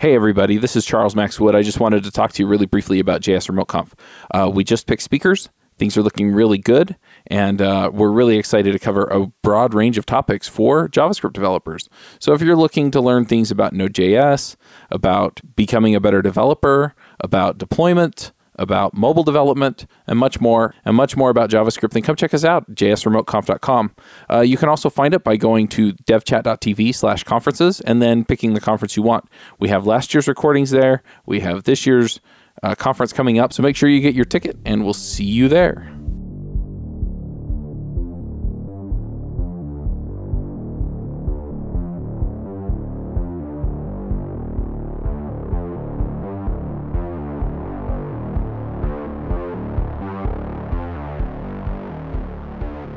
Hey, everybody, this is Charles Max Wood. I just wanted to talk to you really briefly about JS Remote Conf. Uh, we just picked speakers. Things are looking really good, and uh, we're really excited to cover a broad range of topics for JavaScript developers. So, if you're looking to learn things about Node.js, about becoming a better developer, about deployment, about mobile development and much more, and much more about JavaScript, then come check us out, jsremoteconf.com. Uh, you can also find it by going to devchat.tv slash conferences and then picking the conference you want. We have last year's recordings there. We have this year's uh, conference coming up. So make sure you get your ticket, and we'll see you there.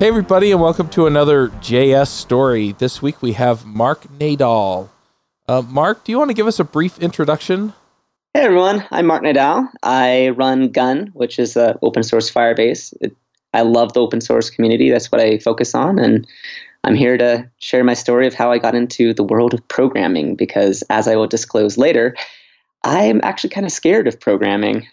Hey, everybody, and welcome to another JS story. This week we have Mark Nadal. Uh, Mark, do you want to give us a brief introduction? Hey, everyone. I'm Mark Nadal. I run Gun, which is an open source Firebase. It, I love the open source community. That's what I focus on. And I'm here to share my story of how I got into the world of programming because, as I will disclose later, I'm actually kind of scared of programming.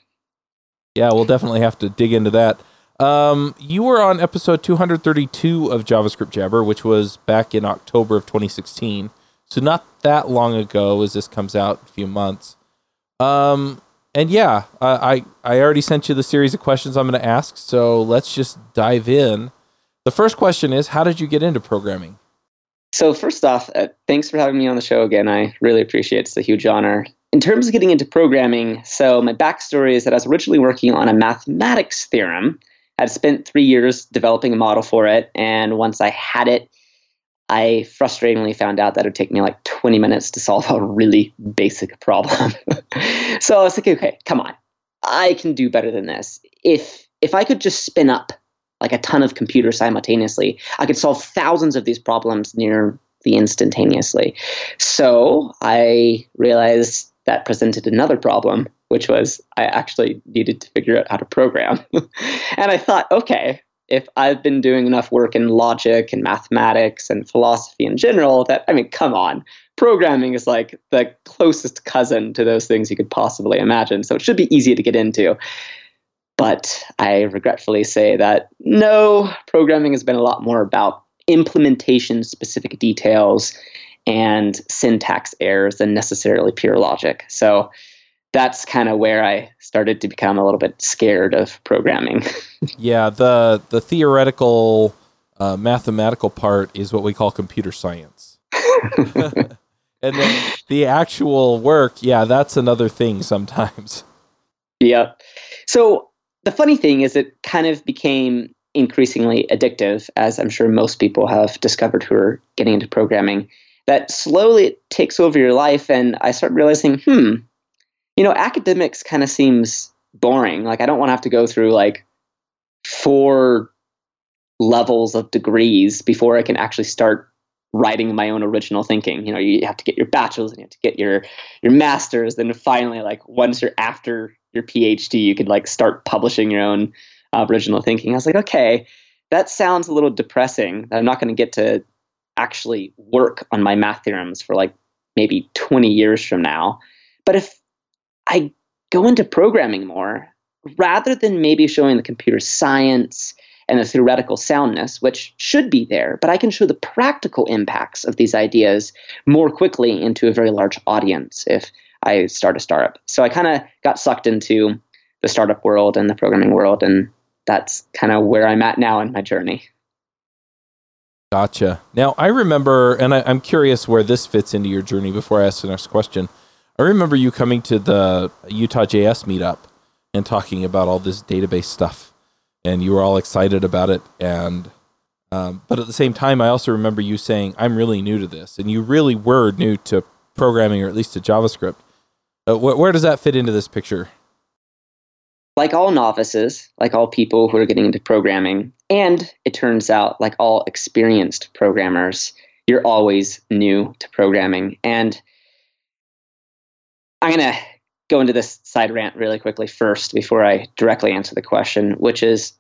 Yeah, we'll definitely have to dig into that. Um, you were on episode 232 of JavaScript Jabber, which was back in October of 2016. So not that long ago, as this comes out, a few months. Um, and yeah, I I already sent you the series of questions I'm going to ask. So let's just dive in. The first question is, how did you get into programming? So first off, uh, thanks for having me on the show again. I really appreciate it. It's a huge honor. In terms of getting into programming, so my backstory is that I was originally working on a mathematics theorem I'd spent three years developing a model for it, and once I had it, I frustratingly found out that it would take me like 20 minutes to solve a really basic problem. so I was like, okay, come on, I can do better than this. If if I could just spin up like a ton of computers simultaneously, I could solve thousands of these problems near the instantaneously. So I realized that presented another problem, which was I actually needed to figure out how to program. and I thought, okay, if I've been doing enough work in logic and mathematics and philosophy in general, that, I mean, come on, programming is like the closest cousin to those things you could possibly imagine. So it should be easy to get into. But I regretfully say that no, programming has been a lot more about implementation specific details and syntax errors than necessarily pure logic. So that's kind of where I started to become a little bit scared of programming. yeah, the the theoretical uh, mathematical part is what we call computer science. and then the actual work, yeah, that's another thing sometimes. Yeah. So the funny thing is it kind of became increasingly addictive as I'm sure most people have discovered who are getting into programming that slowly it takes over your life and I start realizing, hmm, you know, academics kind of seems boring. Like I don't want to have to go through like four levels of degrees before I can actually start writing my own original thinking. You know, you have to get your bachelor's and you have to get your your master's. Then finally, like once you're after your PhD, you could like start publishing your own uh, original thinking. I was like, okay, that sounds a little depressing. I'm not going to get to actually work on my math theorems for like maybe 20 years from now. But if I go into programming more rather than maybe showing the computer science and the theoretical soundness, which should be there, but I can show the practical impacts of these ideas more quickly into a very large audience if I start a startup. So I kind of got sucked into the startup world and the programming world, and that's kind of where I'm at now in my journey. Gotcha. Now I remember, and I, am curious where this fits into your journey before I ask the next question. I remember you coming to the Utah JS meetup and talking about all this database stuff, and you were all excited about it. And um, but at the same time, I also remember you saying, "I'm really new to this," and you really were new to programming, or at least to JavaScript. Uh, wh- where does that fit into this picture? Like all novices, like all people who are getting into programming, and it turns out, like all experienced programmers, you're always new to programming. And I'm going to go into this side rant really quickly first before I directly answer the question, which is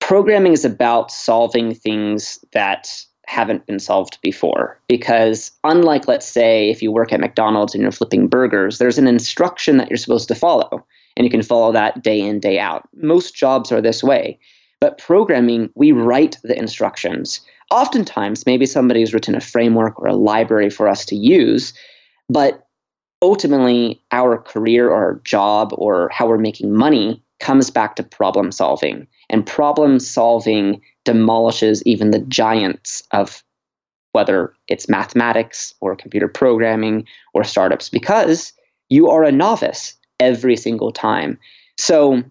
programming is about solving things that haven't been solved before. Because, unlike, let's say, if you work at McDonald's and you're flipping burgers, there's an instruction that you're supposed to follow, and you can follow that day in, day out. Most jobs are this way. But programming, we write the instructions. Oftentimes, maybe somebody's written a framework or a library for us to use, but ultimately, our career or our job or how we're making money comes back to problem solving. And problem solving demolishes even the giants of whether it's mathematics or computer programming or startups because you are a novice every single time. So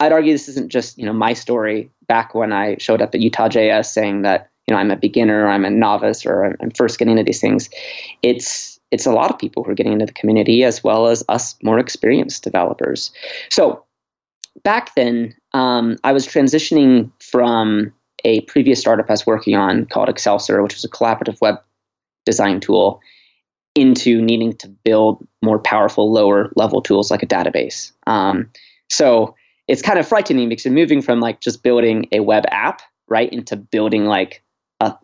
I'd argue this isn't just, you know, my story back when I showed up at Utah JS saying that, you know, I'm a beginner, I'm a novice, or I'm first getting into these things. It's it's a lot of people who are getting into the community as well as us more experienced developers. So back then, um, I was transitioning from a previous startup I was working on called Excelsior, which was a collaborative web design tool, into needing to build more powerful, lower level tools like a database. Um, so it's kind of frightening because you're moving from like just building a web app, right, into building like a,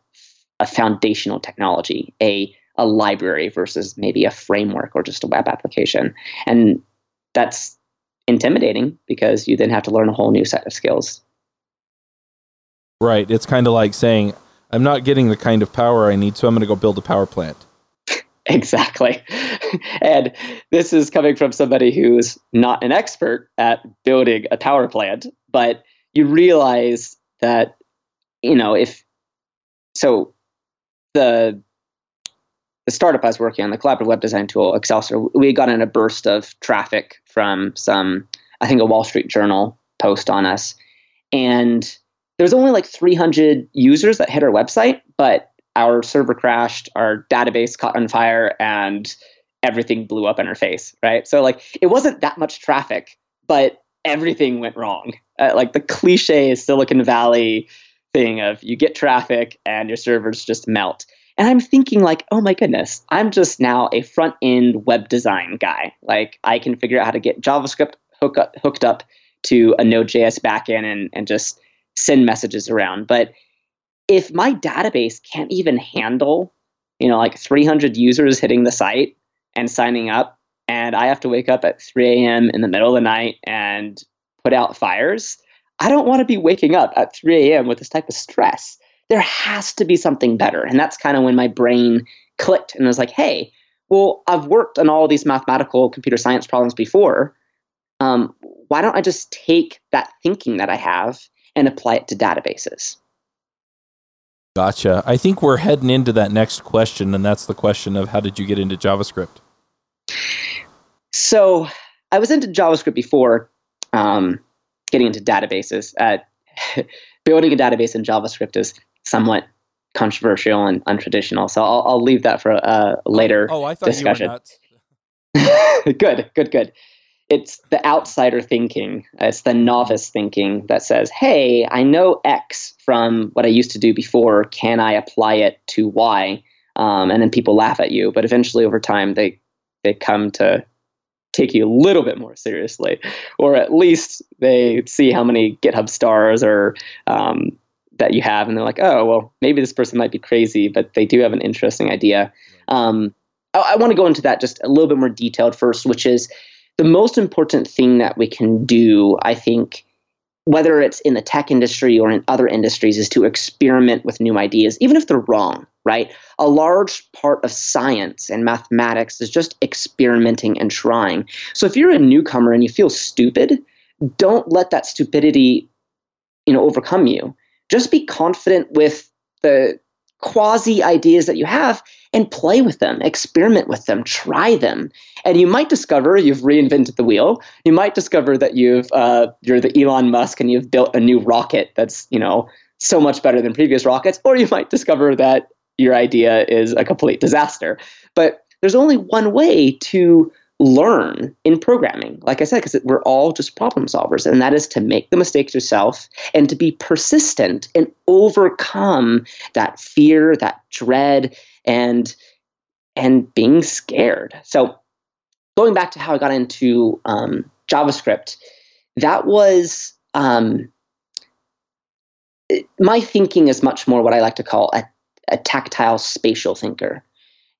a foundational technology, a a library versus maybe a framework or just a web application. And that's intimidating because you then have to learn a whole new set of skills. Right. It's kind of like saying, I'm not getting the kind of power I need, so I'm going to go build a power plant. exactly. and this is coming from somebody who's not an expert at building a power plant, but you realize that, you know, if so, the the startup I was working on, the collaborative web design tool, Excelsior, we got in a burst of traffic from some, I think, a Wall Street Journal post on us. And there was only like 300 users that hit our website, but our server crashed, our database caught on fire, and everything blew up in our face, right? So, like, it wasn't that much traffic, but everything went wrong. Uh, like the cliche Silicon Valley thing of you get traffic and your servers just melt. And I'm thinking like, oh my goodness, I'm just now a front end web design guy. Like I can figure out how to get JavaScript hook up, hooked up to a Node.js backend and, and just send messages around. But if my database can't even handle, you know, like 300 users hitting the site and signing up, and I have to wake up at 3 a.m. in the middle of the night and put out fires, I don't want to be waking up at 3 a.m. with this type of stress there has to be something better. And that's kind of when my brain clicked and was like, hey, well, I've worked on all these mathematical computer science problems before. Um, why don't I just take that thinking that I have and apply it to databases? Gotcha. I think we're heading into that next question, and that's the question of how did you get into JavaScript? So I was into JavaScript before um, getting into databases. Uh, building a database in JavaScript is somewhat controversial and untraditional. So I'll, I'll leave that for a later oh, I thought discussion. You were good, good, good. It's the outsider thinking. It's the novice thinking that says, "Hey, I know X from what I used to do before. Can I apply it to Y?" Um, and then people laugh at you, but eventually, over time, they they come to take you a little bit more seriously, or at least they see how many GitHub stars or um, that you have, and they're like, oh, well, maybe this person might be crazy, but they do have an interesting idea. Um, I, I want to go into that just a little bit more detailed first, which is the most important thing that we can do, I think, whether it's in the tech industry or in other industries, is to experiment with new ideas, even if they're wrong, right? A large part of science and mathematics is just experimenting and trying. So if you're a newcomer and you feel stupid, don't let that stupidity you know overcome you just be confident with the quasi ideas that you have and play with them, experiment with them, try them, and you might discover you've reinvented the wheel. You might discover that you've uh, you're the Elon Musk and you've built a new rocket that's you know so much better than previous rockets, or you might discover that your idea is a complete disaster. But there's only one way to learn in programming, like I said, because we're all just problem solvers, and that is to make the mistakes yourself and to be persistent and overcome that fear, that dread, and and being scared. So, going back to how I got into um, JavaScript, that was um, my thinking is much more what I like to call a, a tactile spatial thinker.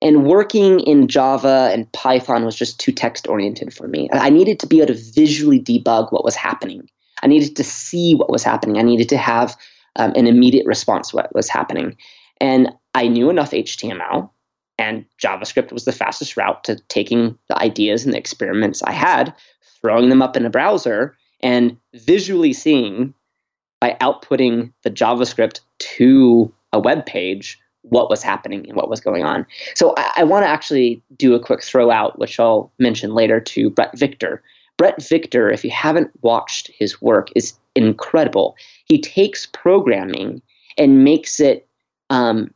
And working in Java and Python was just too text oriented for me. I needed to be able to visually debug what was happening. I needed to see what was happening. I needed to have um, an immediate response to what was happening. And I knew enough HTML, and JavaScript was the fastest route to taking the ideas and the experiments I had, throwing them up in a browser, and visually seeing by outputting the JavaScript to a web page what was happening and what was going on. So I, I want to actually do a quick throw out, which I'll mention later, to Bret Victor. Bret Victor, if you haven't watched his work, is incredible. He takes programming and makes it um,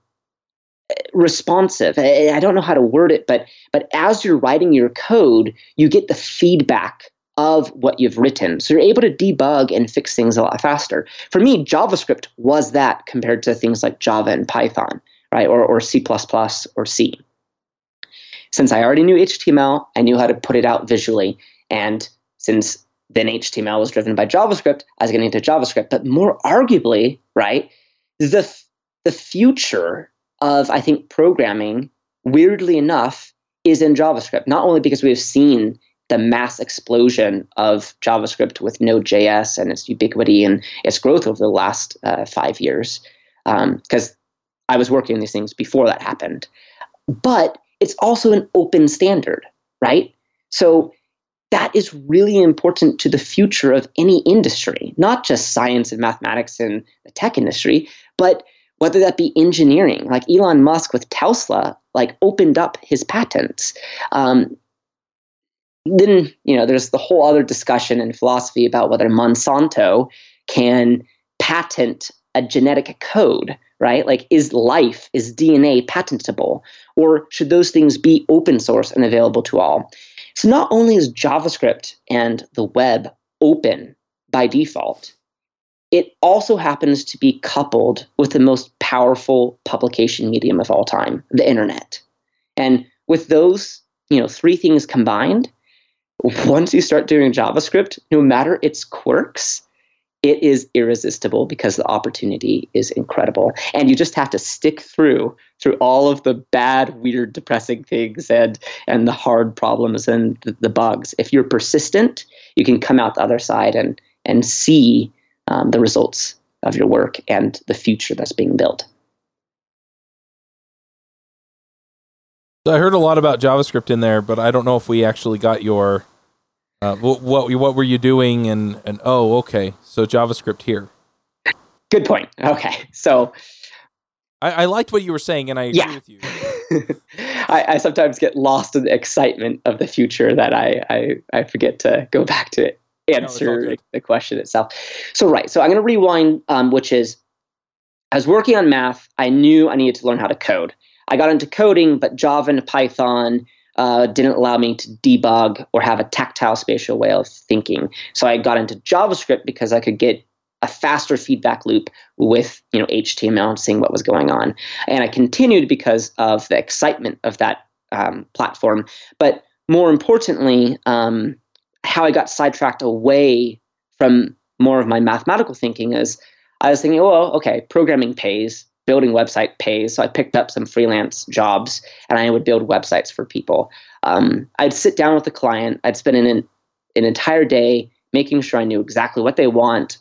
responsive. I, I don't know how to word it, but but as you're writing your code, you get the feedback of what you've written. So you're able to debug and fix things a lot faster. For me, JavaScript was that compared to things like Java and Python, right? Or, or C or C. Since I already knew HTML, I knew how to put it out visually. And since then HTML was driven by JavaScript, I was getting into JavaScript. But more arguably, right, the, the future of, I think, programming, weirdly enough, is in JavaScript. Not only because we've seen the mass explosion of JavaScript with Node.js and its ubiquity and its growth over the last uh, five years, because um, I was working on these things before that happened. But it's also an open standard, right? So that is really important to the future of any industry, not just science and mathematics and the tech industry, but whether that be engineering, like Elon Musk with Tesla, like opened up his patents. Um, then you know there's the whole other discussion in philosophy about whether Monsanto can patent a genetic code, right? Like, is life, is DNA patentable, or should those things be open source and available to all? So not only is JavaScript and the web open by default, it also happens to be coupled with the most powerful publication medium of all time, the internet. And with those, you know, three things combined, once you start doing JavaScript, no matter its quirks, it is irresistible because the opportunity is incredible. And you just have to stick through through all of the bad, weird, depressing things and and the hard problems and the, the bugs. If you're persistent, you can come out the other side and and see um, the results of your work and the future that's being built. So I heard a lot about JavaScript in there, but I don't know if we actually got your uh, what, what what were you doing and and oh okay so JavaScript here. Good point. Okay, so I, I liked what you were saying, and I agree yeah. with you. I, I, sometimes get lost in the excitement of the future that I I, I forget to go back to answer no, the question itself. So right, so I'm going to rewind, um, which is I was working on math. I knew I needed to learn how to code. I got into coding, but Java and Python uh, didn't allow me to debug or have a tactile spatial way of thinking. So I got into JavaScript because I could get a faster feedback loop with you know HTML and seeing what was going on. And I continued because of the excitement of that um, platform. But more importantly, um, how I got sidetracked away from more of my mathematical thinking is I was thinking, well, okay, programming pays building website pays. So I picked up some freelance jobs and I would build websites for people. Um, I'd sit down with the client. I'd spend an, an entire day making sure I knew exactly what they want,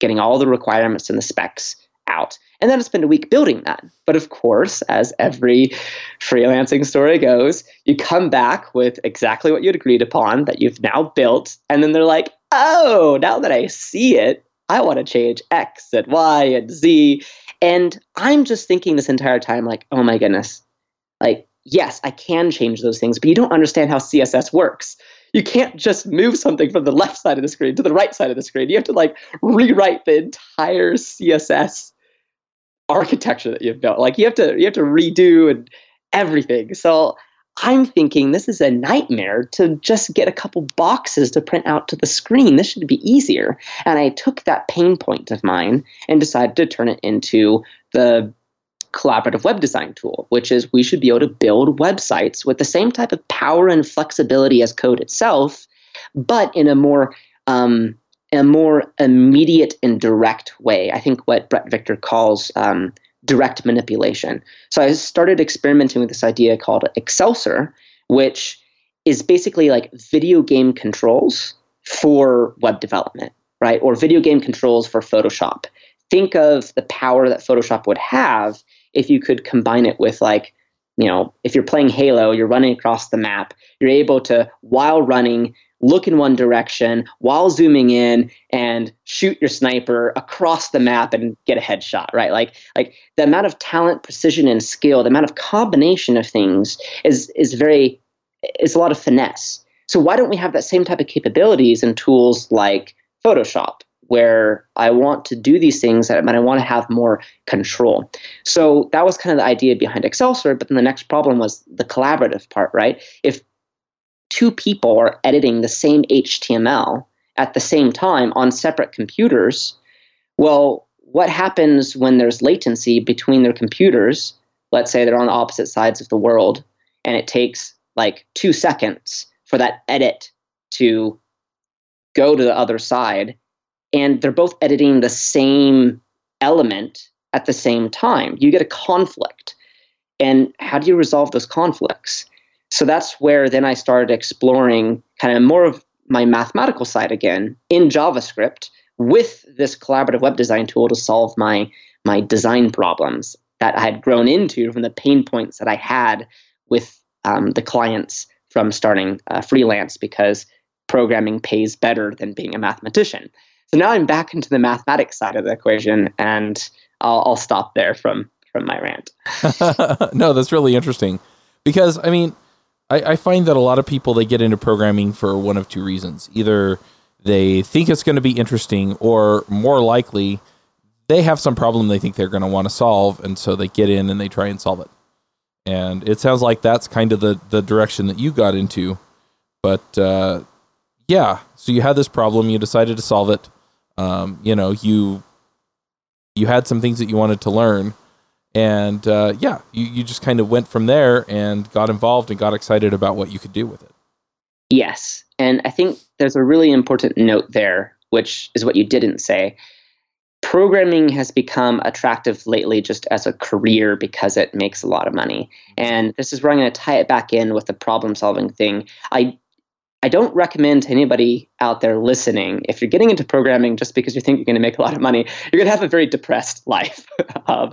getting all the requirements and the specs out. And then I'd spend a week building that. But of course, as every freelancing story goes, you come back with exactly what you'd agreed upon that you've now built. And then they're like, oh, now that I see it, I want to change X and Y and Z. And I'm just thinking this entire time, like, oh my goodness, like, yes, I can change those things, but you don't understand how CSS works. You can't just move something from the left side of the screen to the right side of the screen. You have to like rewrite the entire CSS architecture that you've built. Like you have to you have to redo and everything. So I'm thinking this is a nightmare to just get a couple boxes to print out to the screen. This should be easier. And I took that pain point of mine and decided to turn it into the collaborative web design tool, which is we should be able to build websites with the same type of power and flexibility as code itself, but in a more um, a more immediate and direct way. I think what Bret Victor calls um, direct manipulation. So I started experimenting with this idea called Excelsior, which is basically like video game controls for web development, right? Or video game controls for Photoshop. Think of the power that Photoshop would have if you could combine it with like you know, if you're playing Halo, you're running across the map, you're able to, while running, look in one direction while zooming in and shoot your sniper across the map and get a headshot, right? Like, like the amount of talent, precision, and skill, the amount of combination of things is is very is a lot of finesse. So why don't we have that same type of capabilities in tools like Photoshop? where I want to do these things, but I want to have more control. So that was kind of the idea behind Excelsior. But then the next problem was the collaborative part, right? If two people are editing the same HTML at the same time on separate computers, well, what happens when there's latency between their computers? Let's say they're on opposite sides of the world, and it takes like two seconds for that edit to go to the other side and they're both editing the same element at the same time. You get a conflict. And how do you resolve those conflicts? So that's where then I started exploring kind of more of my mathematical side again in JavaScript with this collaborative web design tool to solve my my design problems that I had grown into from the pain points that I had with um, the clients from starting uh, freelance because programming pays better than being a mathematician. So now I'm back into the mathematics side of the equation, and I'll, I'll stop there from from my rant. no, that's really interesting because I mean, I, I find that a lot of people they get into programming for one of two reasons: either they think it's going to be interesting, or more likely, they have some problem they think they're going to want to solve, and so they get in and they try and solve it. And it sounds like that's kind of the the direction that you got into. But uh, yeah, so you had this problem, you decided to solve it um, you know, you you had some things that you wanted to learn, and uh, yeah, you you just kind of went from there and got involved and got excited about what you could do with it. Yes, and I think there's a really important note there, which is what you didn't say. Programming has become attractive lately just as a career because it makes a lot of money. And this is where I'm going to tie it back in with the problem solving thing. I I don't recommend to anybody out there listening, if you're getting into programming just because you think you're going to make a lot of money, you're going to have a very depressed life um,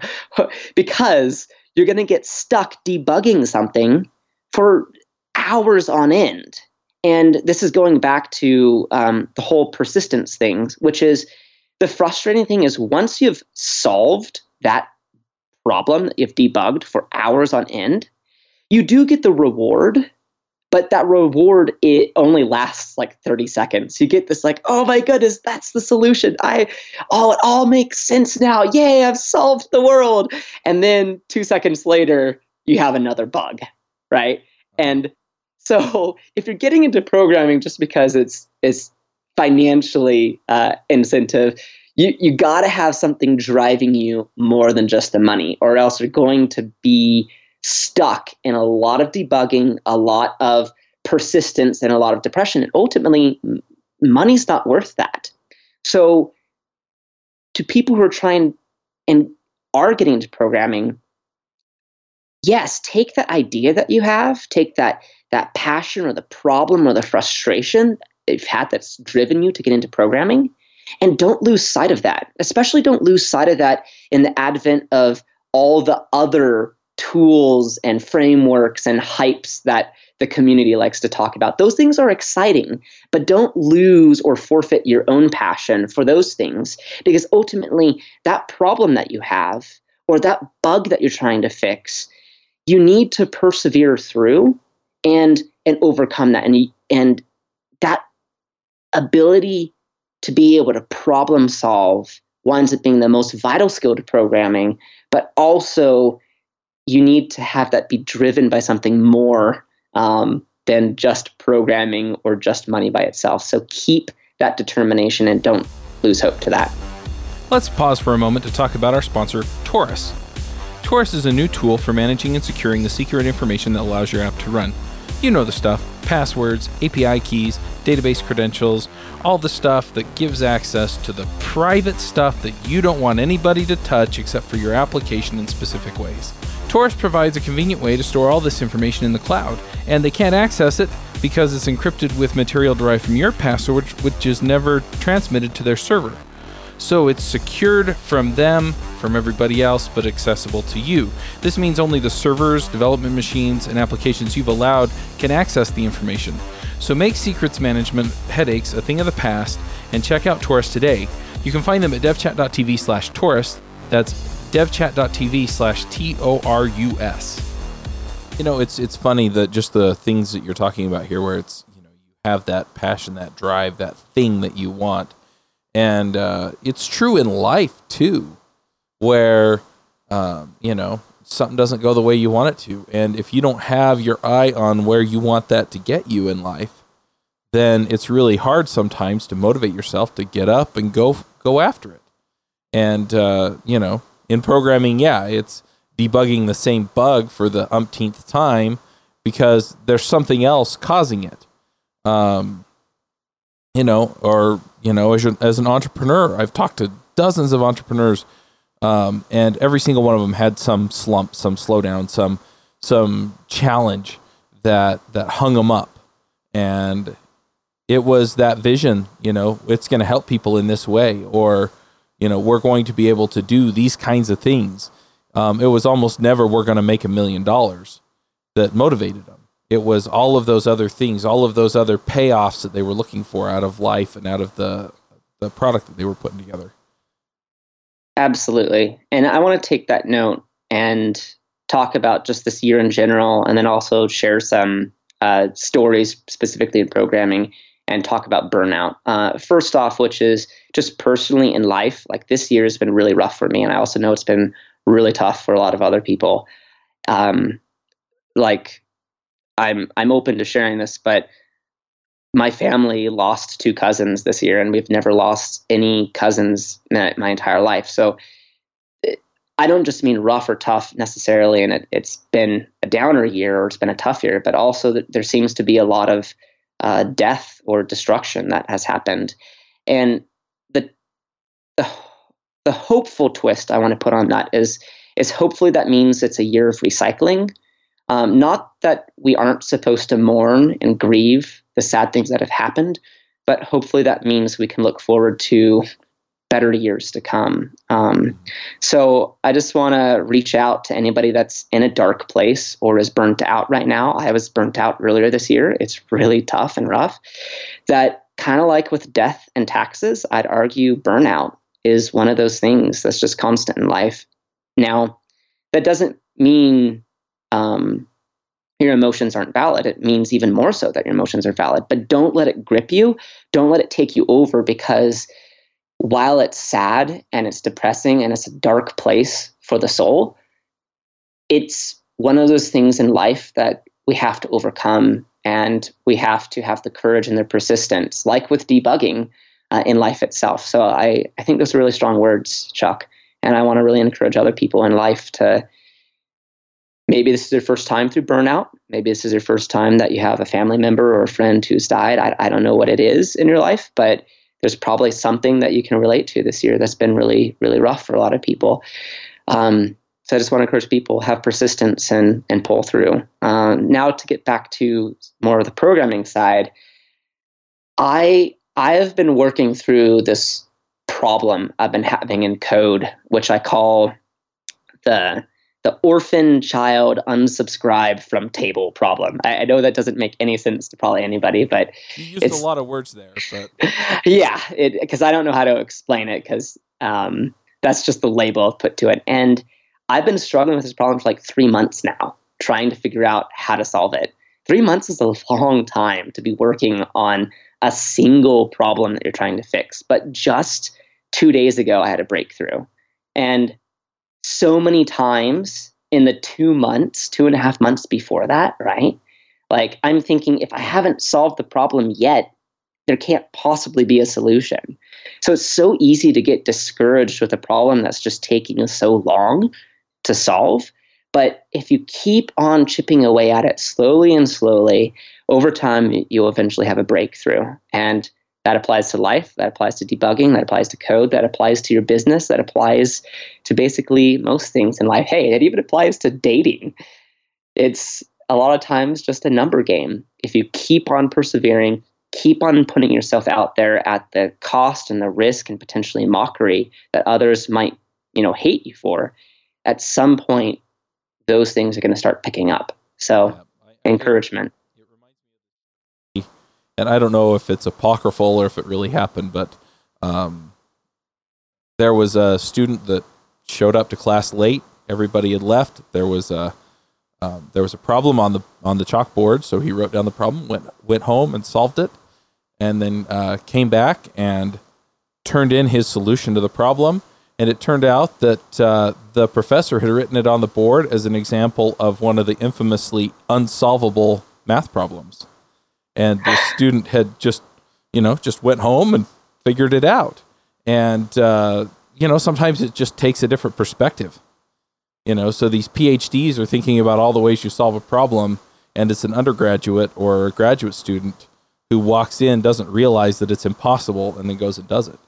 because you're going to get stuck debugging something for hours on end. And this is going back to um, the whole persistence thing, which is the frustrating thing is once you've solved that problem that you've debugged for hours on end, you do get the reward but that reward it only lasts like 30 seconds. You get this like oh my goodness that's the solution. I oh it all makes sense now. Yay i've solved the world. And then two seconds later you have another bug right? And so if you're getting into programming just because it's it's financially uh, incentive you you got to have something driving you more than just the money or else you're going to be stuck in a lot of debugging, a lot of persistence, and a lot of depression. And ultimately, money's not worth that. So, to people who are trying and are getting into programming, yes, take that idea that you have, take that that passion or the problem or the frustration that you've had that's driven you to get into programming, and don't lose sight of that. Especially don't lose sight of that in the advent of all the other tools and frameworks and hypes that the community likes to talk about. Those things are exciting, but don't lose or forfeit your own passion for those things because ultimately, that problem that you have or that bug that you're trying to fix, you need to persevere through and and overcome that and and that ability to be able to problem solve winds up being the most vital skill to programming, but also you need to have that be driven by something more um, than just programming or just money by itself. So keep that determination and don't lose hope to that. Let's pause for a moment to talk about our sponsor, Torus. Torus is a new tool for managing and securing the secret information that allows your app to run. You know the stuff passwords, API keys, database credentials, all the stuff that gives access to the private stuff that you don't want anybody to touch except for your application in specific ways. Torus provides a convenient way to store all this information in the cloud, and they can't access it because it's encrypted with material derived from your password, which is never transmitted to their server. So it's secured from them, from everybody else, but accessible to you. This means only the servers, development machines, and applications you've allowed can access the information. So make secrets management headaches a thing of the past and check out Torus today. You can find them at devchat.tv slash Torus. That's devchat.tv slash T O R U S. You know, it's it's funny that just the things that you're talking about here, where it's you know you have that passion, that drive, that thing that you want, and uh, it's true in life too, where um, you know something doesn't go the way you want it to, and if you don't have your eye on where you want that to get you in life, then it's really hard sometimes to motivate yourself to get up and go go after it. And uh, you know, in programming, yeah, it's debugging the same bug for the umpteenth time because there's something else causing it. Um, you know, or you know, as, as an entrepreneur, I've talked to dozens of entrepreneurs, um, and every single one of them had some slump, some slowdown, some some challenge that that hung them up, and it was that vision. You know, it's going to help people in this way, or you know, we're going to be able to do these kinds of things. Um, it was almost never we're going to make a million dollars that motivated them. It was all of those other things, all of those other payoffs that they were looking for out of life and out of the the product that they were putting together. Absolutely. And I want to take that note and talk about just this year in general, and then also share some uh, stories specifically in programming and talk about burnout. Uh, first off, which is just personally in life, like this year has been really rough for me, and I also know it's been really tough for a lot of other people. Um, like, I'm I'm open to sharing this, but my family lost two cousins this year, and we've never lost any cousins my, my entire life. So. I don't just mean rough or tough necessarily, and it, has been a downer year or it's been a tough year, but also there seems to be a lot of uh, death or destruction that has happened. And the, the the hopeful twist I want to put on that is is hopefully that means it's a year of recycling. Um, not that we aren't supposed to mourn and grieve the sad things that have happened, but hopefully that means we can look forward to better years to come. Um, so I just want to reach out to anybody that's in a dark place or is burnt out right now. I was burnt out earlier this year. It's really tough and rough. That kind of like with death and taxes, I'd argue burnout is one of those things that's just constant in life. Now, that doesn't mean um, your emotions aren't valid. It means even more so that your emotions are valid. But don't let it grip you. Don't let it take you over because while it's sad and it's depressing and it's a dark place for the soul, it's one of those things in life that we have to overcome and we have to have the courage and the persistence, like with debugging uh, in life itself. So I, I think those are really strong words, Chuck. And I want to really encourage other people in life to maybe this is their first time through burnout. Maybe this is your first time that you have a family member or a friend who's died. I, I don't know what it is in your life, but there's probably something that you can relate to this year that's been really, really rough for a lot of people. Um, so I just want to encourage people have persistence and and pull through. Um, now to get back to more of the programming side, I I have been working through this problem I've been having in code, which I call the the orphan child unsubscribe from table problem. I, I, know that doesn't make any sense to probably anybody, but you used a lot of words there. But yeah, because I don't know how to explain it because um, that's just the label I've put to it. And I've been struggling with this problem for like three months now, trying to figure out how to solve it. Three months is a long time to be working on a single problem that you're trying to fix. But just two days ago, I had a breakthrough. And so many times in the two months, two and a half months before that, right? Like I'm thinking, if I haven't solved the problem yet, there can't possibly be a solution. So it's so easy to get discouraged with a problem that's just taking so long to solve. But if you keep on chipping away at it slowly and slowly, over time you'll eventually have a breakthrough. And that applies to life, that applies to debugging, that applies to code, that applies to your business, that applies to basically most things in life. Hey, it even applies to dating. It's a lot of times just a number game. If you keep on persevering, keep on putting yourself out there at the cost and the risk and potentially mockery that others might, you know, hate you for, at some point those things are going to start picking up. So, yeah, I, I encouragement and I don't know if it's apocryphal or if it really happened, but um, there was a student that showed up to class late. Everybody had left. There was a um, there was a problem on the on the chalkboard, so he wrote down the problem, went went home and solved it, and then uh, came back and turned in his solution to the problem. And it turned out that uh, the professor had written it on the board as an example of one of the infamously unsolvable math problems and the student had just you know just went home and figured it out. And uh, you know sometimes it just takes a different perspective you know? So these phds are thinking about all the ways you solve a problem and it's an undergraduate or a graduate student who walks in doesn't realize that it's impossible and then goes and does it.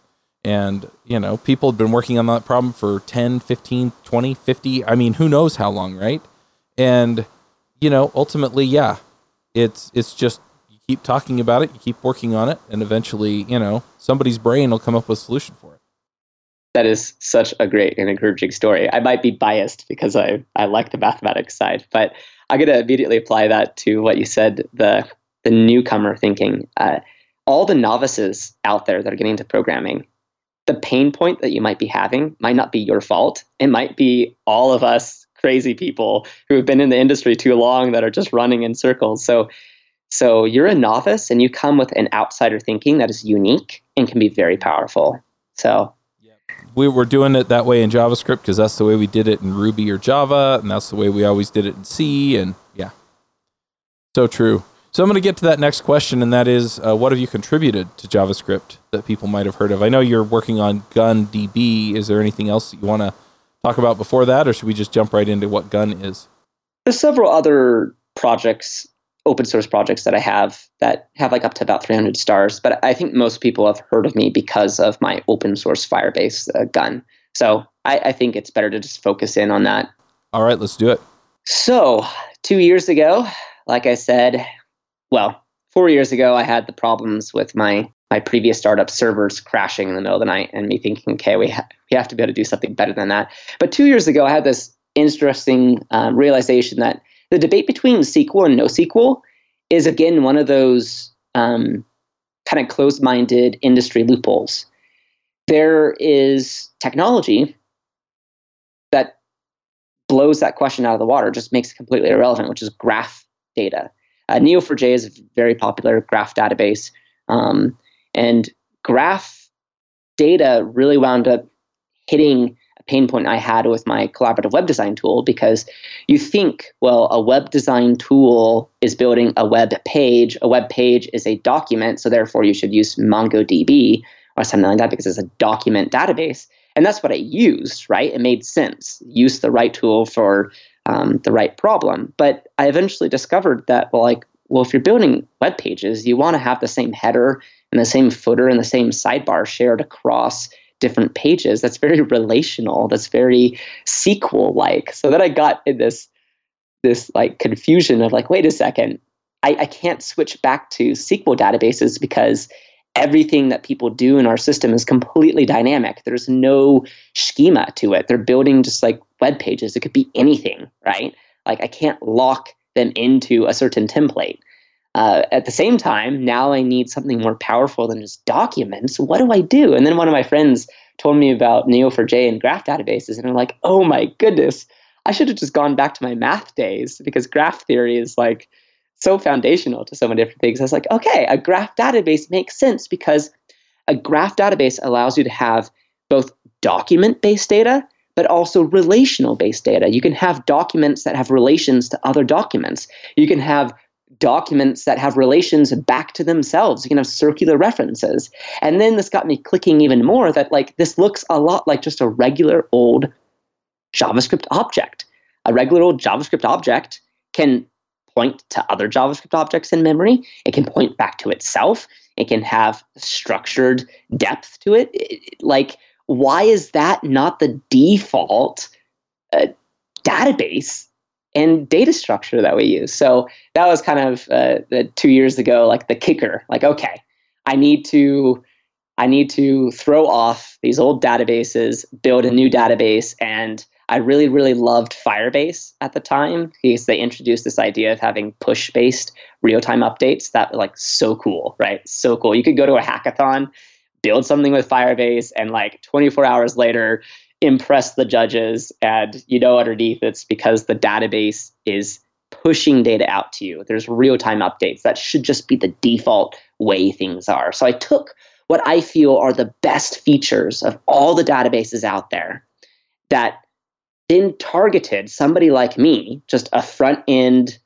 And you know people have been working on that problem for 10 15 20 50 i mean who knows how long right? And you know ultimately yeah it's it's just keep talking about it, you keep working on it, and eventually, you know, somebody's brain will come up with a solution for it. That is such a great and encouraging story. I might be biased because I, I like the mathematics side, but I'm going to immediately apply that to what you said the, the newcomer thinking. Uh, all the novices out there that are getting into programming, the pain point that you might be having might not be your fault. It might be all of us crazy people who have been in the industry too long that are just running in circles. So so you're a novice and you come with an outsider thinking that is unique and can be very powerful. So we were doing it that way in JavaScript because that's the way we did it in Ruby or Java, and that's the way we always did it in C. And yeah, so true. So I'm going to get to that next question, and that is, uh, what have you contributed to JavaScript that people might have heard of? I know you're working on Gun DB. Is there anything else that you want to talk about before that, or should we just jump right into what Gun is? There's several other projects open source projects that I have that have like up to about 300 stars. But I think most people have heard of me because of my open source Firebase uh, gun. So I, I think it's better to just focus in on that. All right, let's do it. So two years ago, like I said, well, four years ago, I had the problems with my my previous startup servers crashing in the middle of the night, and me thinking, okay, we ha- we have to be able to do something better than that. But two years ago, I had this interesting um, realization that the debate between SQL and NoSQL is again one of those um, kind of closed minded industry loopholes. There is technology that blows that question out of the water, just makes it completely irrelevant, which is graph data. Uh, Neo4j is a very popular graph database. Um, and graph data really wound up hitting pain point I had with my collaborative web design tool because you think, well, a web design tool is building a web page. A web page is a document, so therefore you should use MongoDB or something like that because it's a document database. And that's what I used, right? It made sense. Use the right tool for um, the right problem. But I eventually discovered that, well, like, well, if you're building web pages, you want to have the same header and the same footer and the same sidebar shared across different pages. That's very relational. That's very SQL like. So then I got in this this like confusion of like, wait a second, I, I can't switch back to SQL databases because everything that people do in our system is completely dynamic. There's no schema to it. They're building just like web pages. It could be anything, right? Like I can't lock them into a certain template. Uh, at the same time, now I need something more powerful than just documents. What do I do? And then one of my friends told me about Neo4j and graph databases, and I'm like, oh my goodness, I should have just gone back to my math days because graph theory is like so foundational to so many different things. I was like, okay, a graph database makes sense because a graph database allows you to have both document based data but also relational based data. You can have documents that have relations to other documents. You can have documents that have relations back to themselves. You can have circular references. And then this got me clicking even more that like this looks a lot like just a regular old JavaScript object. A regular old JavaScript object can point to other JavaScript objects in memory. It can point back to itself. It can have structured depth to it. it like, why is that not the default uh, database and data structure that we use? So that was kind of uh, the two years ago, like the kicker. Like, okay, I need to I need to throw off these old databases, build a new database, and I really, really loved Firebase at the time because they introduced this idea of having push-based real-time updates. That like so cool, right? So cool. You could go to a hackathon, build something with Firebase, and like 24 hours later, impress the judges. And you know, underneath it's because the database is pushing data out to you. There's real-time updates. That should just be the default way things are. So I took what I feel are the best features of all the databases out there that then targeted somebody like me, just a front end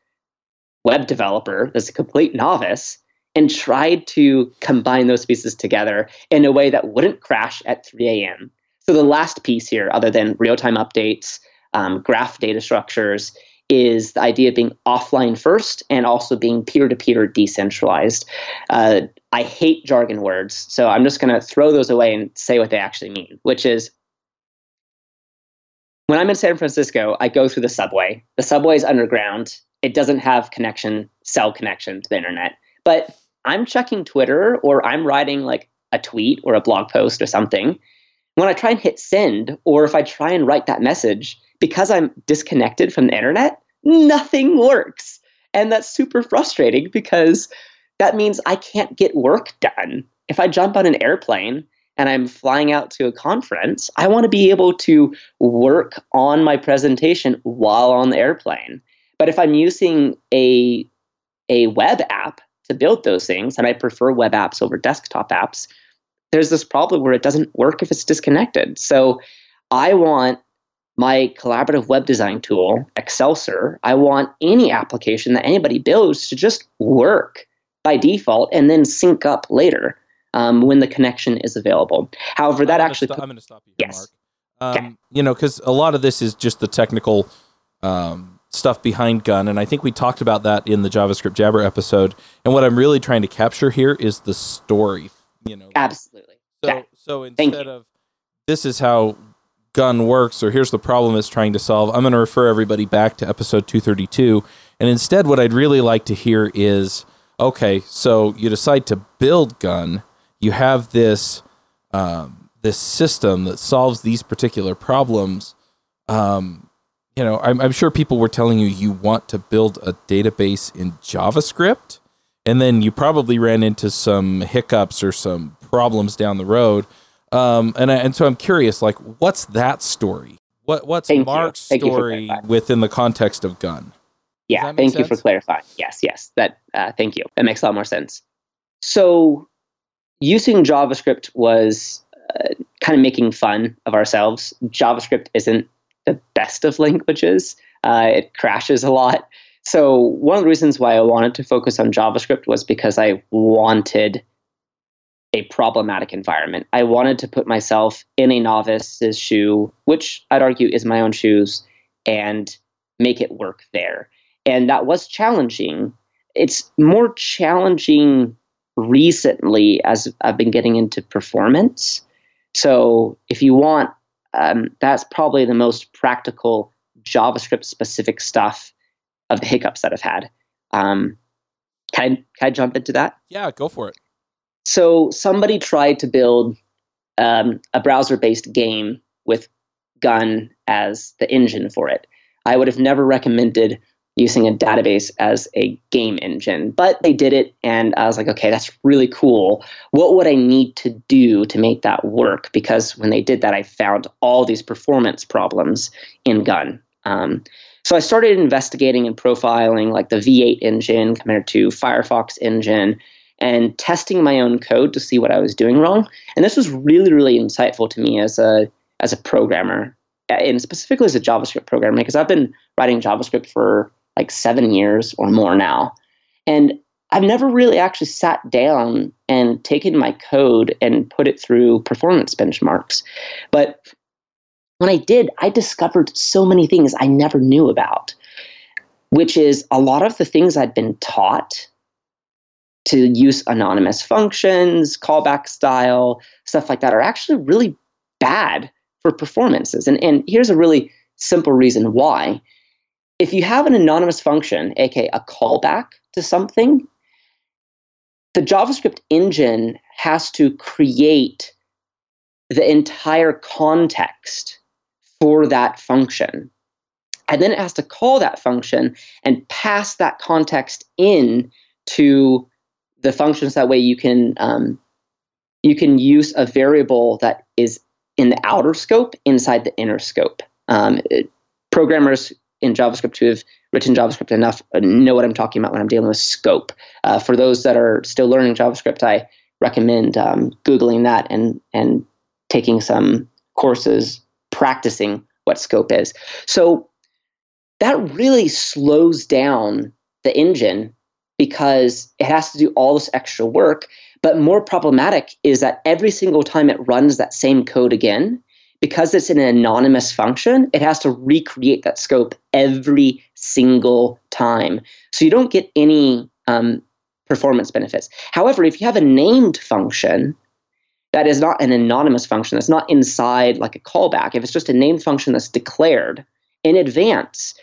web developer that's a complete novice, and tried to combine those pieces together in a way that wouldn't crash at 3 a.m. So the last piece here, other than real time updates, um, graph data structures, is the idea of being offline first and also being peer to peer decentralized. Uh, I hate jargon words, so I'm just going to throw those away and say what they actually mean, which is when I'm in San Francisco, I go through the subway. The subway is underground. It doesn't have connection, cell connection to the internet. But I'm checking Twitter or I'm writing like a tweet or a blog post or something. When I try and hit send, or if I try and write that message, because I'm disconnected from the internet, nothing works. And that's super frustrating because that means I can't get work done. If I jump on an airplane and I'm flying out to a conference, I want to be able to work on my presentation while on the airplane. But if I'm using a a web app to build those things, and I prefer web apps over desktop apps, there's this problem where it doesn't work if it's disconnected. So I want my collaborative web design tool, Excelsior, I want any application that anybody builds to just work by default and then sync up later um, when the connection is available. However, that I'm actually. St- I'm going to stop you here, yes. Mark. Um, okay. You know, because a lot of this is just the technical um, stuff behind Gun, and I think we talked about that in the JavaScript Jabber episode. And what I'm really trying to capture here is the story. You know, absolutely. So, yeah. so instead of this is how gun works or here's the problem it's trying to solve i'm going to refer everybody back to episode 232 and instead what i'd really like to hear is okay so you decide to build gun you have this um, this system that solves these particular problems. Um, you know, I'm, I'm, sure people were telling you you want to build a database in JavaScript, and then you probably ran into some hiccups or some problems down the road. Um, and I, and so I'm curious, like, what's that story? What what's thank Mark's story within the context of Gun? Yeah, thank sense? you for clarifying. Yes, yes, that uh, thank you. That makes a lot more sense. So using JavaScript was uh, kind of making fun of ourselves. JavaScript isn't the best of languages, uh, it crashes a lot. So, one of the reasons why I wanted to focus on JavaScript was because I wanted a problematic environment. I wanted to put myself in a novice's shoe, which I'd argue is my own shoes, and make it work there. And that was challenging. It's more challenging recently as I've been getting into performance. So if you want, um, that's probably the most practical JavaScript specific stuff of the hiccups that I've had. Um, can I, can I jump into that? Yeah, go for it. So somebody tried to build um, a browser based game with Gun as the engine for it. I would have never recommended using a database as a game engine. But they did it, and I was like, okay, that's really cool. What would I need to do to make that work? Because when they did that, I found all these performance problems in Gun. Um, so I started investigating and profiling like the V8 engine compared to Firefox engine and testing my own code to see what I was doing wrong. And this was really, really insightful to me as a as a programmer, and specifically as a JavaScript programmer, because I've been writing JavaScript for like seven years or more now. And I've never really actually sat down and taken my code and put it through performance benchmarks. But when I did, I discovered so many things I never knew about. which is a lot of the things I'd been taught to use anonymous functions, callback style, stuff like that are actually really bad for performances. And, and here's a really simple reason why. If you have an anonymous function, aka a callback to something, the JavaScript engine has to create the entire context for that function. And then it has to call that function and pass that context in to the functions. That way you can um, you can use a variable that is in the outer scope inside the inner scope. Um, it, programmers in JavaScript who have written JavaScript enough know what I'm talking about when I'm dealing with scope. Uh, for those that are still learning JavaScript, I recommend um, googling that and and taking some courses practicing what scope is. So that really slows down the engine because it has to do all this extra work. But more problematic is that every single time it runs that same code again, because it's an anonymous function, it has to recreate that scope every single time. So you don't get any um, performance benefits. However, if you have a named function that is not an anonymous function, that's not inside like a callback, if it's just a named function that's declared in advance,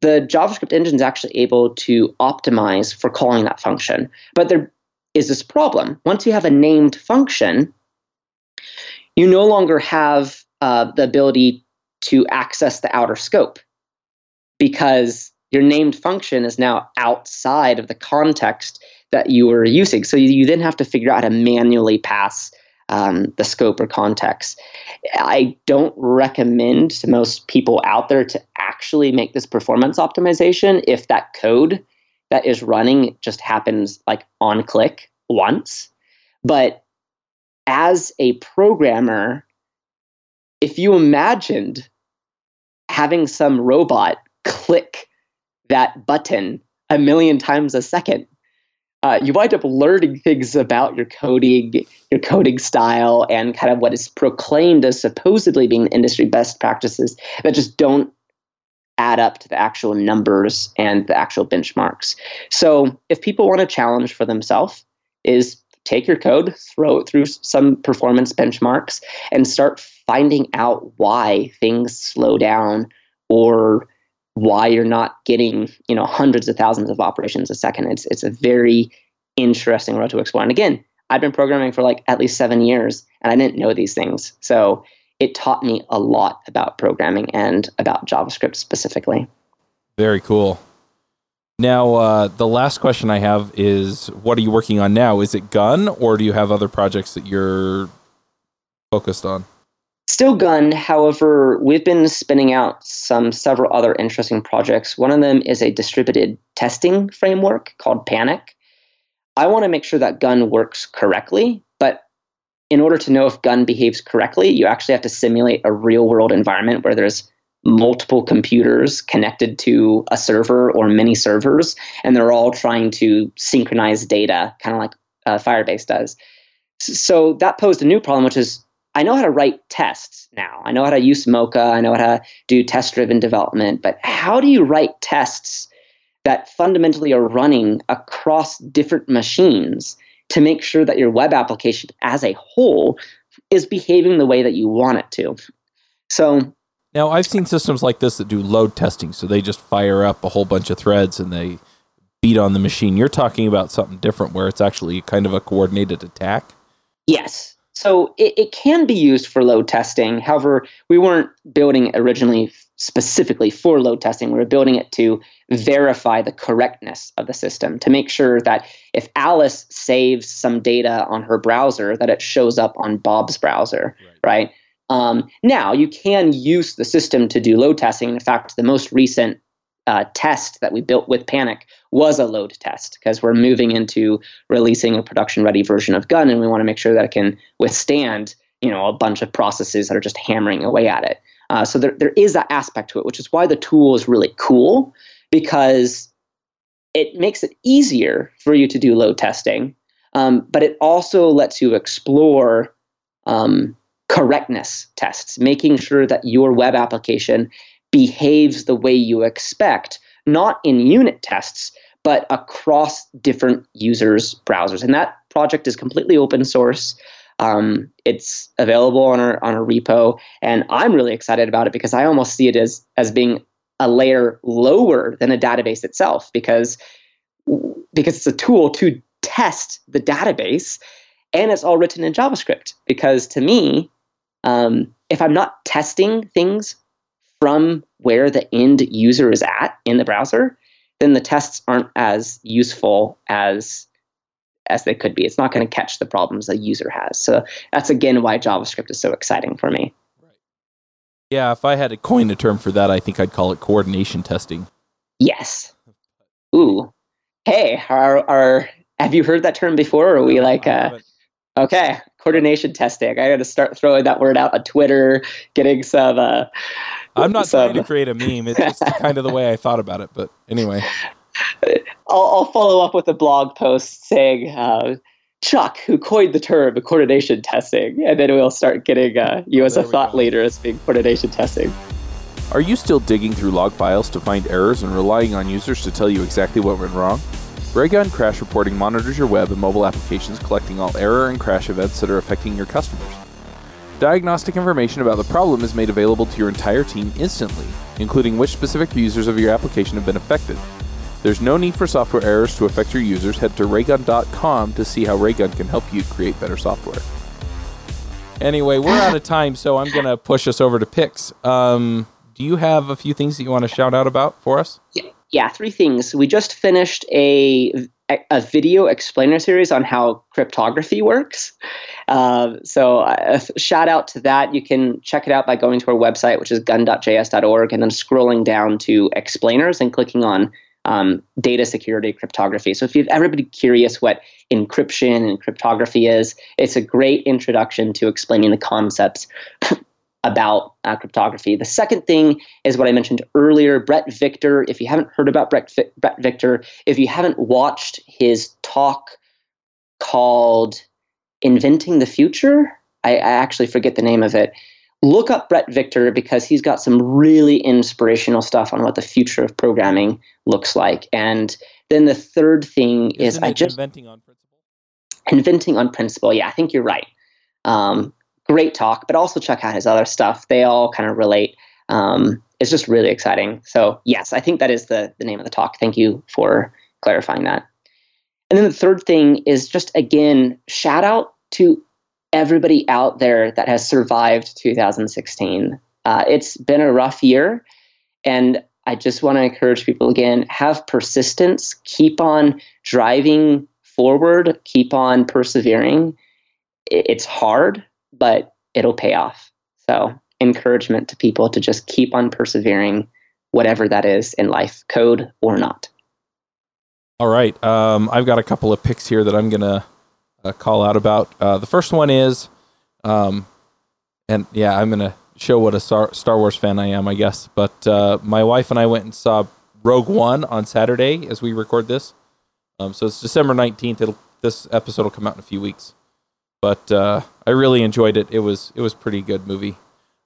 the JavaScript engine is actually able to optimize for calling that function. But there is this problem. Once you have a named function, you no longer have uh, the ability to access the outer scope because your named function is now outside of the context that you were using. So you, you then have to figure out how to manually pass um, the scope or context. I don't recommend to most people out there to actually make this performance optimization if that code that is running just happens like on click once. But as a programmer, if you imagined having some robot click that button a million times a second, uh, you wind up learning things about your coding, your coding style, and kind of what is proclaimed as supposedly being industry best practices that just don't add up to the actual numbers and the actual benchmarks. So, if people want a challenge for themselves, is take your code, throw it through some performance benchmarks, and start finding out why things slow down or why you're not getting you know hundreds of thousands of operations a second. It's it's a very interesting road to explore. And again, I've been programming for like at least seven years, and I didn't know these things. So it taught me a lot about programming and about JavaScript specifically. Very cool. Now, uh, the last question I have is what are you working on now? Is it Gun, or do you have other projects that you're focused on? Still Gun, however, we've been spinning out some several other interesting projects. One of them is a distributed testing framework called Panic. I want to make sure that Gun works correctly, but in order to know if Gun behaves correctly, you actually have to simulate a real world environment where there's multiple computers connected to a server or many servers, and they're all trying to synchronize data, kind of like uh, Firebase does. So that posed a new problem, which is I know how to write tests now. I know how to use Mocha. I know how to do test driven development. But how do you write tests that fundamentally are running across different machines to make sure that your web application as a whole is behaving the way that you want it to? So now, I've seen systems like this that do load testing. So they just fire up a whole bunch of threads and they beat on the machine. You're talking about something different where it's actually kind of a coordinated attack. Yes. So it, it can be used for load testing. However, we weren't building originally specifically for load testing. We were building it to verify the correctness of the system to make sure that if Alice saves some data on her browser, that it shows up on Bob's browser, right? right? Um, now, you can use the system to do load testing. In fact, the most recent uh, test that we built with Panic was a load test because we're moving into releasing a production ready version of Gun, and we want to make sure that it can withstand you know a bunch of processes that are just hammering away at it. Uh, so there, there is that aspect to it, which is why the tool is really cool because it makes it easier for you to do load testing, um, but it also lets you explore um, correctness tests, making sure that your web application behaves the way you expect not in unit tests, but across different users' browsers. And that project is completely open source. Um, it's available on our on our repo, and I'm really excited about it because I almost see it as as being a layer lower than a database itself because because it's a tool to test the database, and it's all written in JavaScript. Because to me, um, if I'm not testing things from where the end user is at in the browser, then the tests aren't as useful as as they could be. It's not going to catch the problems a user has. So that's again why JavaScript is so exciting for me. Right. Yeah, if I had to coin a term for that, I think I'd call it coordination testing. Yes. Ooh. Hey, are are have you heard that term before? Or are we like uh okay, coordination testing. I got to start throwing that word out on Twitter, getting some uh I'm not some, trying to create a meme. It's just kind of the way I thought about it, but anyway. I'll, I'll, follow up with a blog post saying uh, Chuck, who coined the term coordination testing, and then we'll start getting uh, you as a thought go. leader as being coordination testing. Are you still digging through log files to find errors and relying on users to tell you exactly what went wrong? Raygun Crash Reporting monitors your web and mobile applications, collecting all error and crash events that are affecting your customers. Diagnostic information about the problem is made available to your entire team instantly, including which specific users of your application have been affected, there's no need for software errors to affect your users. Head to raygun.com to see how Raygun can help you create better software. Anyway, we're out of time, so I'm going to push us over to picks. Um, do you have a few things that you want to shout out about for us? Yeah, yeah three things. We just finished a a video explainer series on how cryptography works. Uh, so, uh, shout out to that. You can check it out by going to our website, which is gun.js.org, and then scrolling down to explainers and clicking on um, data security cryptography. So if you've ever been curious what encryption and cryptography is, it's a great introduction to explaining the concepts about uh, cryptography. The second thing is what I mentioned earlier, Bret Victor. If you haven't heard about Brett, Bret Victor, if you haven't watched his talk called Inventing the Future, I, I actually forget the name of it look up Bret Victor because he's got some really inspirational stuff on what the future of programming looks like. And then the third thing Isn't is I just inventing on principle. Inventing on principle. Yeah, I think you're right. Um, great talk, but also check out his other stuff. They all kind of relate. Um, it's just really exciting. So yes, I think that is the the name of the talk. Thank you for clarifying that. And then the third thing is just again shout out to everybody out there that has survived 2016. Uh, it's been a rough year, and I just want to encourage people again have persistence, keep on driving forward, keep on persevering. It's hard, but it'll pay off. So, encouragement to people to just keep on persevering, whatever that is in life, code or not. All right. Um, I've got a couple of picks here that I'm going to uh, call out about. Uh, the first one is, um, and yeah, I'm gonna show what a Star, Star Wars fan I am, I guess. But uh, my wife and I went and saw Rogue One on Saturday as we record this. Um, so it's December 19th. It'll, this episode will come out in a few weeks. But uh, I really enjoyed it. It was it was pretty good movie.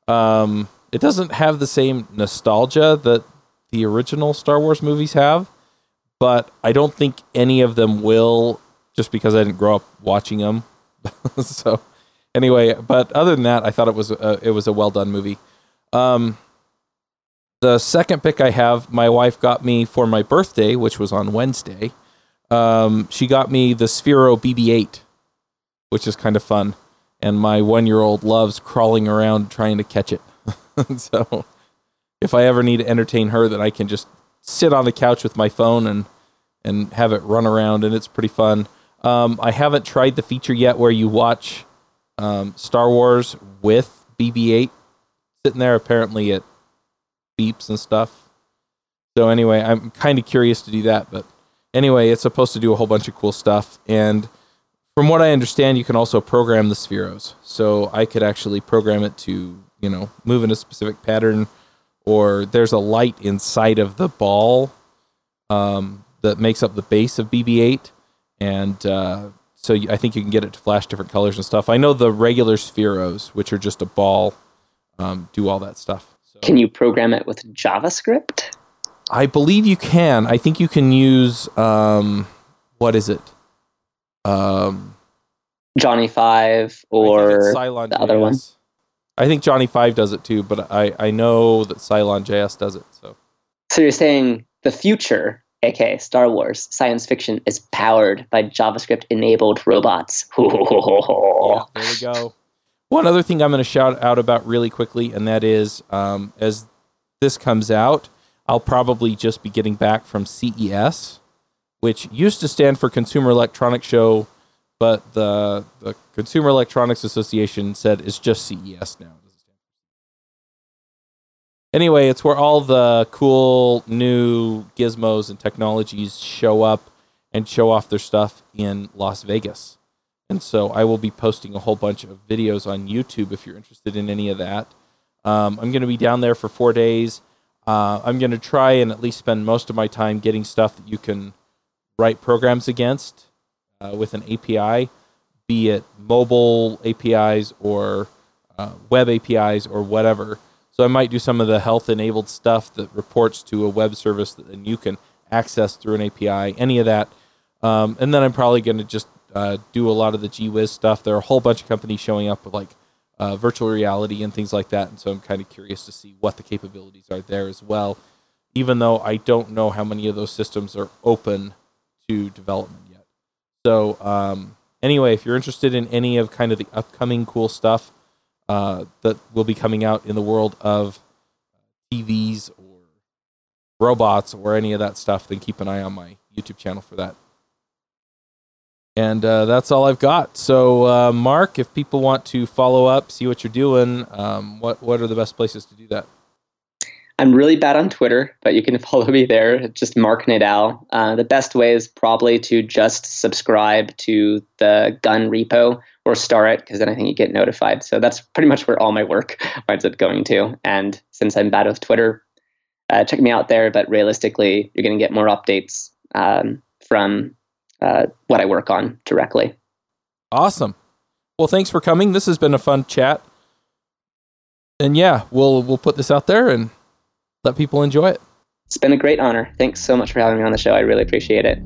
Um, it doesn't have the same nostalgia that the original Star Wars movies have, but I don't think any of them will just because I didn't grow up watching them. so anyway, but other than that, I thought it was a, it was a well done movie. Um, the second pick I have, my wife got me for my birthday, which was on Wednesday. Um, she got me the Sphero BB-8, which is kind of fun, and my one-year-old loves crawling around trying to catch it. so, if I ever need to entertain her, then I can just sit on the couch with my phone and and have it run around, and it's pretty fun. Um, I haven't tried the feature yet where you watch um, Star Wars with BB-8 sitting there. Apparently, it beeps and stuff. So anyway, I'm kind of curious to do that. But anyway, it's supposed to do a whole bunch of cool stuff. And from what I understand, you can also program the spheros. So I could actually program it to you know move in a specific pattern, or there's a light inside of the ball um, that makes up the base of BB-8 and uh, so I think you can get it to flash different colors and stuff. I know the regular Spheros, which are just a ball, um, do all that stuff. So. Can you program it with JavaScript? I believe you can. I think you can use um, what is it? Um, Johnny Five or Cylon the JS. other one. I think Johnny Five does it too, but I I know that Cylon JS does it. So. So you're saying the future, aka Star Wars science fiction, is powered by JavaScript enabled robots. yeah, there we go. One other thing I'm going to shout out about really quickly, and that is um, as this comes out, I'll probably just be getting back from CES, which used to stand for Consumer Electronics Show, but the the Consumer Electronics Association said it's just CES now. Anyway, it's where all the cool new gizmos and technologies show up and show off their stuff in Las Vegas. And so I will be posting a whole bunch of videos on YouTube if you're interested in any of that. Um, I'm going to be down there for four days. Uh, I'm going to try and at least spend most of my time getting stuff that you can write programs against uh, with an API, be it mobile APIs or uh, web APIs or whatever. So I might do some of the health enabled stuff that reports to a web service that then you can access through an API, any of that. Um, and then I'm probably going to just uh, do a lot of the GWiz stuff. There are a whole bunch of companies showing up with like uh, virtual reality and things like that. And so I'm kind of curious to see what the capabilities are there as well, even though I don't know how many of those systems are open to development yet. So, um, anyway, if you're interested in any of kind of the upcoming cool stuff uh, that will be coming out in the world of TVs or robots or any of that stuff, then keep an eye on my YouTube channel for that. And uh, that's all I've got. So, uh, Mark, if people want to follow up, see what you're doing, um, what what are the best places to do that? I'm really bad on Twitter, but you can follow me there. Just Mark Nadal. Uh, the best way is probably to just subscribe to the Gun repo or star it, because then I think you get notified. So that's pretty much where all my work winds up going to. And since I'm bad with Twitter, uh, check me out there. But realistically, you're going to get more updates um, from uh, what I work on directly. Awesome. Well, thanks for coming. This has been a fun chat. And yeah, we'll we'll put this out there and let people enjoy it. It's been a great honor. Thanks so much for having me on the show. I really appreciate it.